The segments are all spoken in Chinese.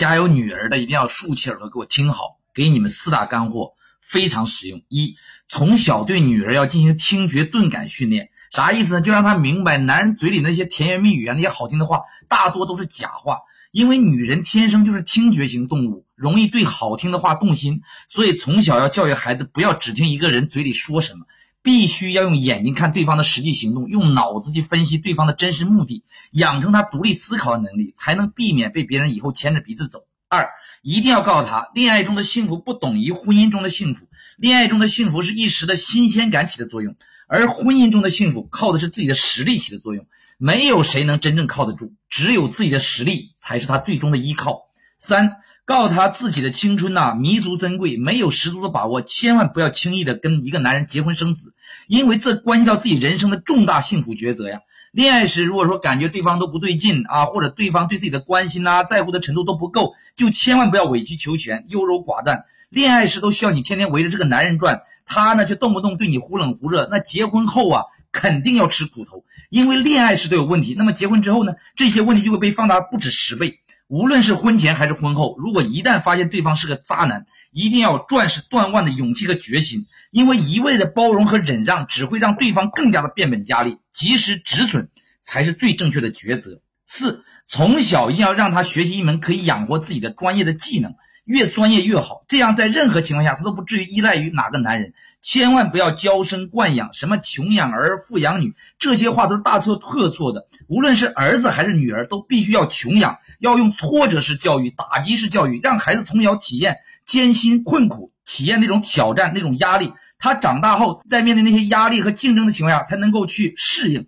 家有女儿的一定要竖起耳朵给我听好，给你们四大干货，非常实用。一，从小对女儿要进行听觉钝感训练，啥意思呢？就让她明白，男人嘴里那些甜言蜜语啊，那些好听的话，大多都是假话。因为女人天生就是听觉型动物，容易对好听的话动心，所以从小要教育孩子，不要只听一个人嘴里说什么。必须要用眼睛看对方的实际行动，用脑子去分析对方的真实目的，养成他独立思考的能力，才能避免被别人以后牵着鼻子走。二，一定要告诉他，恋爱中的幸福不等于婚姻中的幸福，恋爱中的幸福是一时的新鲜感起的作用，而婚姻中的幸福靠的是自己的实力起的作用。没有谁能真正靠得住，只有自己的实力才是他最终的依靠。三。告诉他自己的青春呐弥足珍贵，没有十足的把握，千万不要轻易的跟一个男人结婚生子，因为这关系到自己人生的重大幸福抉择呀。恋爱时如果说感觉对方都不对劲啊，或者对方对自己的关心呐、在乎的程度都不够，就千万不要委曲求全、优柔寡断。恋爱时都需要你天天围着这个男人转，他呢却动不动对你忽冷忽热，那结婚后啊肯定要吃苦头，因为恋爱时都有问题，那么结婚之后呢，这些问题就会被放大不止十倍。无论是婚前还是婚后，如果一旦发现对方是个渣男，一定要壮士断腕的勇气和决心，因为一味的包容和忍让只会让对方更加的变本加厉，及时止损才是最正确的抉择。四，从小一定要让他学习一门可以养活自己的专业的技能。越专业越好，这样在任何情况下他都不至于依赖于哪个男人。千万不要娇生惯养，什么穷养儿、富养女，这些话都是大错特错的。无论是儿子还是女儿，都必须要穷养，要用挫折式教育、打击式教育，让孩子从小体验艰辛困苦，体验那种挑战、那种压力。他长大后，在面对那些压力和竞争的情况下，才能够去适应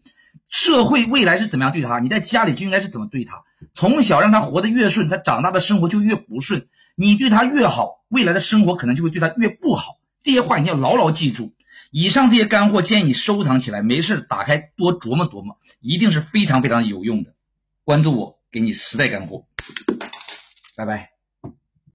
社会未来是怎么样对他，你在家里就应该是怎么对他。从小让他活得越顺，他长大的生活就越不顺。你对他越好，未来的生活可能就会对他越不好。这些话你要牢牢记住。以上这些干货建议你收藏起来，没事打开多琢磨琢磨，一定是非常非常有用的。关注我，给你实在干货。拜拜。